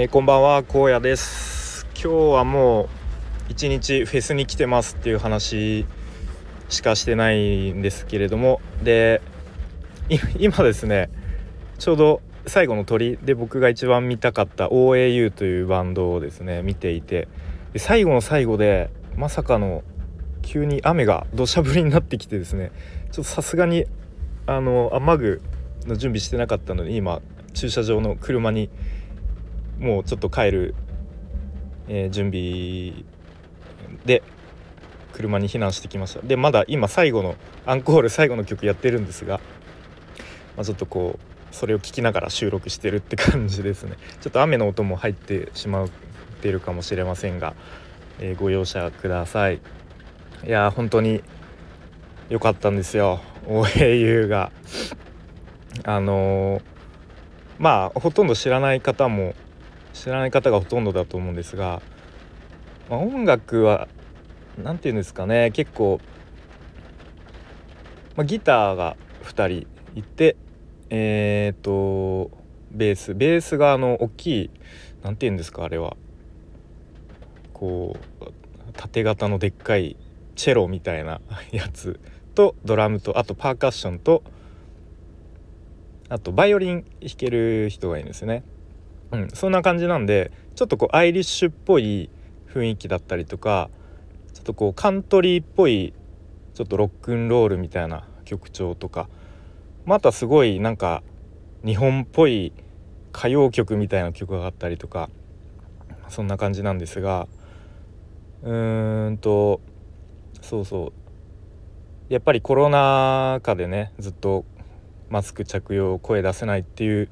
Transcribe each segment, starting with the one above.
えー、こんばんは荒野です。今日はもう一日フェスに来てますっていう話しかしてないんですけれども。で今ですねちょうど最後の鳥。で僕が一番見たかった OAU というバンドをですね見ていて。で最後の最後でまさかの急に雨が土砂降りになってきてですね。ちょっとさすがにあの雨具の準備してなかったので今駐車場の車にもうちょっと帰る、えー、準備で車に避難してきました。でまだ今最後のアンコール最後の曲やってるんですが、まあ、ちょっとこうそれを聴きながら収録してるって感じですね。ちょっと雨の音も入ってしまってるかもしれませんが、えー、ご容赦ください。いや本当に良かったんですよ。OAU が。あのー、まあほとんど知らない方も知らない方がほとんどだと思うんですが、まあ、音楽は何て言うんですかね結構、まあ、ギターが2人いてえっ、ー、とベース。ベースがあの大きい何て言うんですかあれは。こう縦型のでっかいチェロみたいなやつ。とドラムとあとパーカッションとあとバイオリン弾ける人がいるんですね。うん、そんな感じなんでちょっとこうアイリッシュっぽい雰囲気だったりとかちょっとこうカントリーっぽいちょっとロックンロールみたいな曲調とかまたすごいなんか日本っぽい歌謡曲みたいな曲があったりとかそんな感じなんですがうーんとそうそう。やっぱりコロナ禍でねずっとマスク着用声出せないっていう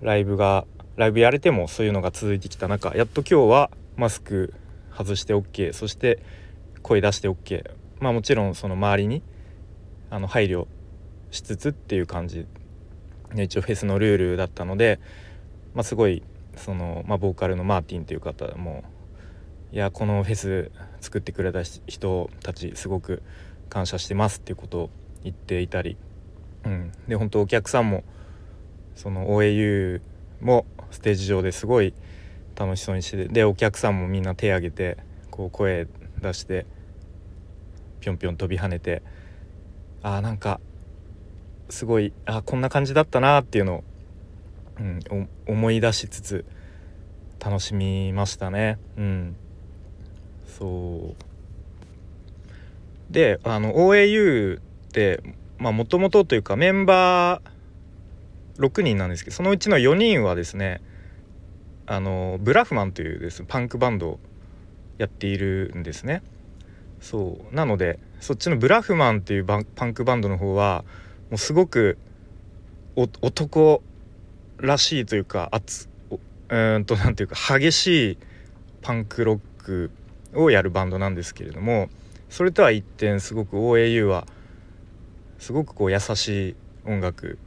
ライブがライブやれてもそういうのが続いてきた中やっと今日はマスク外して OK そして声出して OK まあもちろんその周りにあの配慮しつつっていう感じ。で一応フェスのルールだったので、まあ、すごいその、まあ、ボーカルのマーティンという方もいやこのフェス作ってくれた人たちすごく感謝してますっていうことを言っていたり、うん、で本当お客さんもその OAU もステージ上ですごい楽しそうにしてでお客さんもみんな手挙げてこう声出してぴょんぴょん飛び跳ねてあーなんかすごいあこんな感じだったなっていうのを、うん、思い出しつつ楽しみましたね。うん、そうであの OAU ってもともとというかメンバー6人なんですけどそのうちの4人はですねあのブラフマンというですパンクバンドをやっているんですね。そうなのでそっちのブラフマンっていうパンクバンドの方はもうすごく男らしいというか熱うんとなんていうか激しいパンクロックをやるバンドなんですけれどもそれとは一転すごく OAU はすごくこう優しい音楽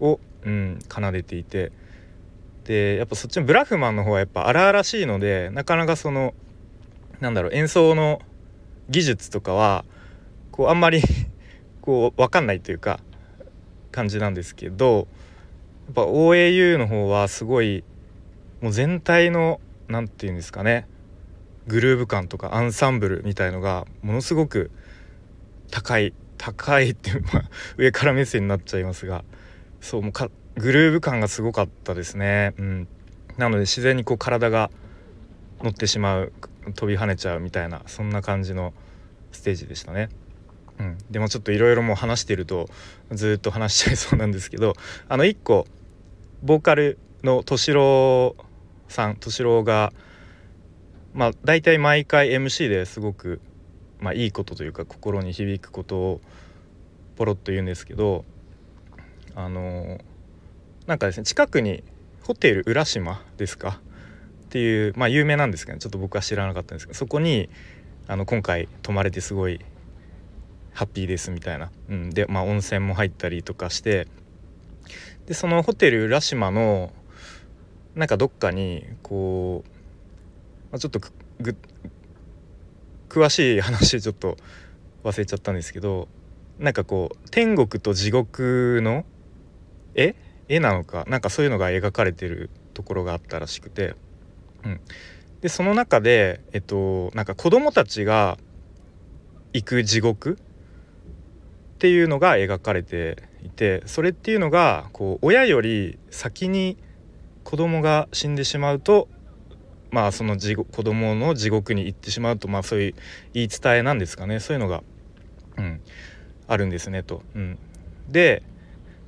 を、うん、奏でていて。でやっぱそっちのブラフマンの方はやっぱ荒々しいのでなかなかそのなんだろう演奏の技術とかはこうあんまり こう分かんないというか感じなんですけどやっぱ OAU の方はすごいもう全体の何て言うんですかねグルーヴ感とかアンサンブルみたいのがものすごく高い高いって上から目線になっちゃいますがそうもうかグルーヴ感がすごかったですね。うん、なので自然にこう体が乗ってしまう飛び跳ねちゃうみたいなそんな感じのステージでしたね。うん、でもちょっといろいろもう話してるとずっと話しちゃいそうなんですけど あの1個ボーカルの敏郎さん敏郎がまあ大体毎回 MC ですごく、まあ、いいことというか心に響くことをポロッと言うんですけどあのなんかですね近くにホテル浦島ですか？っていうまあ有名なんですけどちょっと僕は知らなかったんですけどそこにあの今回泊まれてすごいハッピーですみたいな、うん、でまあ温泉も入ったりとかしてでそのホテル浦島のなんかどっかにこう、まあ、ちょっと詳しい話ちょっと忘れちゃったんですけどなんかこう天国と地獄の絵？絵なのか？なんかそういうのが描かれてるところがあったらしくて、うん、でその中でえっとなんか子供たちが行く地獄っていうのが描かれていてそれっていうのがこう親より先に子供が死んでしまうとまあその地子供の地獄に行ってしまうとまあそういう言い伝えなんですかね。そういうのが、うん、あるんですねと。うん、で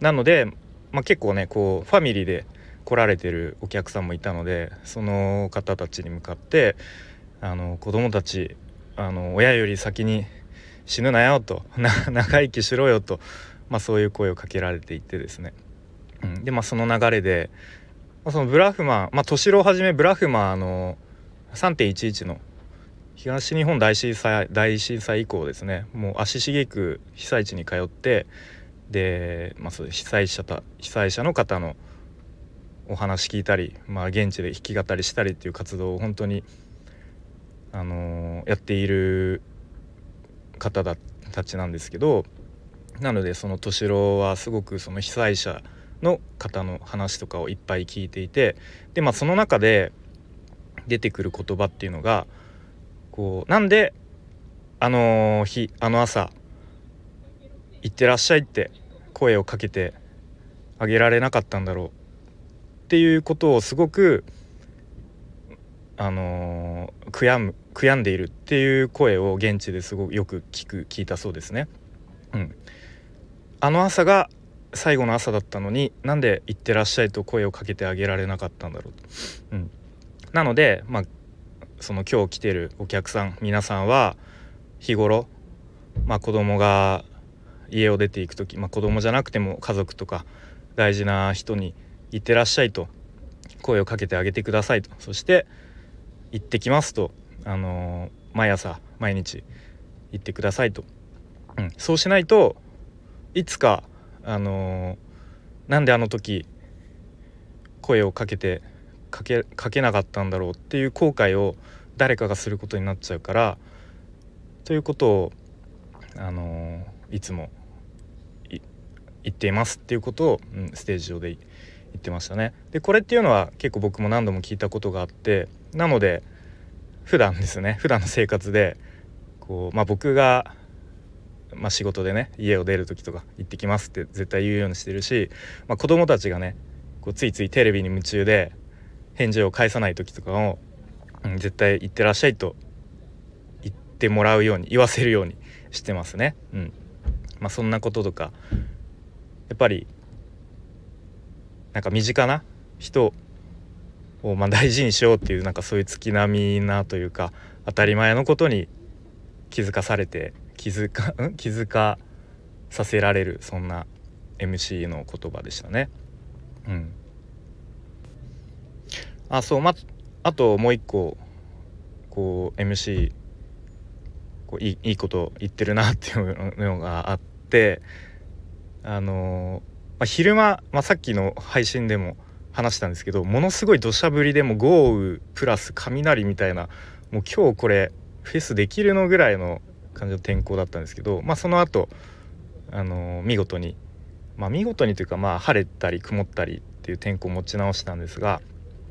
なので、まあ、結構ねこうファミリーで来られてるお客さんもいたのでその方たちに向かってあの子供たちあの親より先に死ぬなよと 長生きしろよと、まあ、そういう声をかけられていてですね、うん、でまあその流れで、まあ、そのブラフマン、まあ、敏郎をはじめブラフマンの3.11の東日本大震災大震災以降ですねもう足しげく被災地に通ってで、まあ、そう被災者た被災者の方のお話聞いたり、まあ、現地で弾き語りしたりっていう活動を本当に、あの、やっている方だたちなんですけどなのでその敏郎はすごくその被災者の方の話とかをいっぱい聞いていてでまあその中で出てくる言葉っていうのがこうなんであの日あの朝「行ってらっしゃい」って声をかけてあげられなかったんだろうっていうことをすごくあの悔やむ悔やんでいるっていう声を現地ですごくよく聞く聞いたそうですね。うん、あの朝が最後の朝だったのになんで行ってらっしゃいと声をかけてあげられなかったんだろうと。うん、なのでまあその今日来てるお客さん皆さんは日頃、まあ、子供が家を出ていく時、まあ、子供じゃなくても家族とか大事な人に「行ってらっしゃい」と声をかけてあげてくださいと。そして「行ってきます」と、あのー、毎朝毎日言ってくださいと、うん、そうしないといつか、あのー、なんであの時声をかけてかけかけなかったんだろうっていう後悔を誰かがすることになっちゃうからということをあのー、いつも言っていますっていうことを、うん、ステージ上で言ってましたね。でこれっていうのは結構僕も何度も聞いたことがあってなので普段ですね普段の生活でこう、まあ、僕が、まあ、仕事でね家を出る時とか行ってきますって絶対言うようにしてるし、まあ、子供たちがねこうついついテレビに夢中で返事を返さない時とかを、うん、絶対行ってらっしゃいと言ってもらうように言わせるようにしてますね。うんまあ、そんなこととかやっぱりなんか身近な人をま大事にしようっていうなんかそういう月並みなというか当たり前のことに気づかされて気づか 気づかさせられるそんな MC の言葉でしたね。うん、あそうまあともう一個こう MC こういいいいこと言ってるなっていうのがあってあのまあ、昼間、まあ、さっきの配信でも話したんですけどものすごい土砂降りでも豪雨プラス雷みたいなもう今日これフェスできるのぐらいの感じの天候だったんですけど、まあ、その後あの見事に、まあ、見事にというかまあ晴れたり曇ったりっていう天候を持ち直したんですが、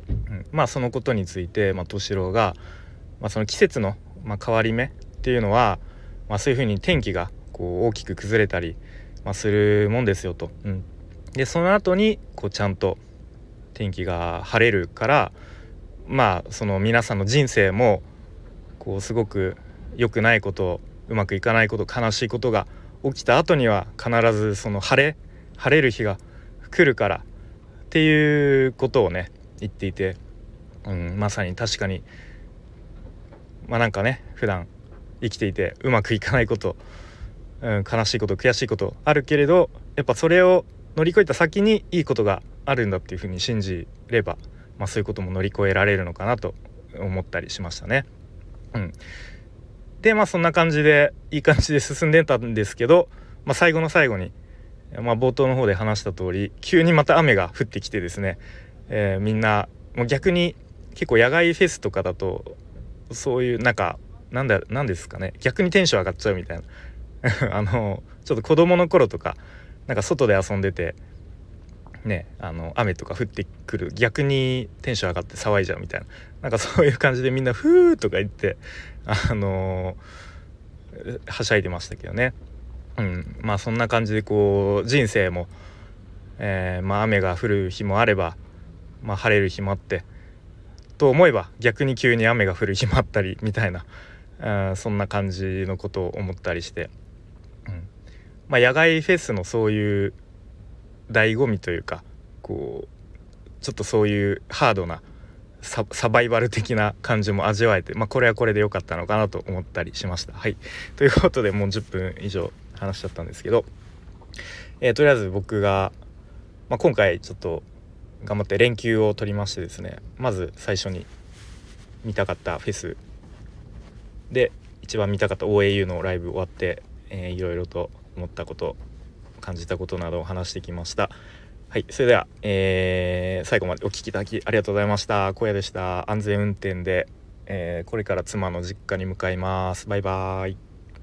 うん、まあそのことについて敏郎が、まあ、その季節の、まあ、変わり目っていうのは、まあ、そういうふうに天気がこう大きく崩れたり、まあ、するもんですよと。うん、でその後にこうちゃんと天気が晴れるからまあその皆さんの人生もこうすごく良くないことうまくいかないこと悲しいことが起きた後には必ずその晴れ晴れる日が来るからっていうことをね言っていて、うん、まさに確かにまあなんかね普段生きていてうまくいかないこと、うん、悲しいこと悔しいことあるけれどやっぱそれを乗り越えた先にいいことがあるんだっていうふうに信じれば、まあ、そういうことも乗り越えられるのかなと思ったりしましたね。うん、でまあそんな感じでいい感じで進んでたんですけど、まあ、最後の最後に、まあ、冒頭の方で話した通り急にまた雨が降ってきてですね、えー、みんなもう逆に結構野外フェスとかだとそういうなんかなんだなんですかね逆にテンション上がっちゃうみたいな あのちょっと子供の頃とかなんか外で遊んでてねあの雨とか降ってくる逆にテンション上がって騒いじゃうみたいななんかそういう感じでみんな「ふー」とか言ってあのはしゃいでましたけどね。うん、まあそんな感じでこう人生も、えー、まあ、雨が降る日もあれば、まあ、晴れる日もあってと思えば逆に急に雨が降る日もあったりみたいなあそんな感じのことを思ったりして、まあ、野外フェスのそういう醍醐味というかこうちょっとそういうハードなサバイバル的な感じも味わえて、まあ、これはこれで良かったのかなと思ったりしました。はい、ということでもう10分以上話しちゃったんですけど、えー、とりあえず僕が、まあ、今回ちょっと頑張って連休を取りましてですねまず最初に見たかったフェスで一番見たかった OAU のライブ終わって、えー、いろいろと思ったこと感じたことなどを話してきました。はいそれでは、えー、最後までお聴きいただきありがとうございました。荒野でした。安全運転で、えー、これから妻の実家に向かいます。バイバーイ。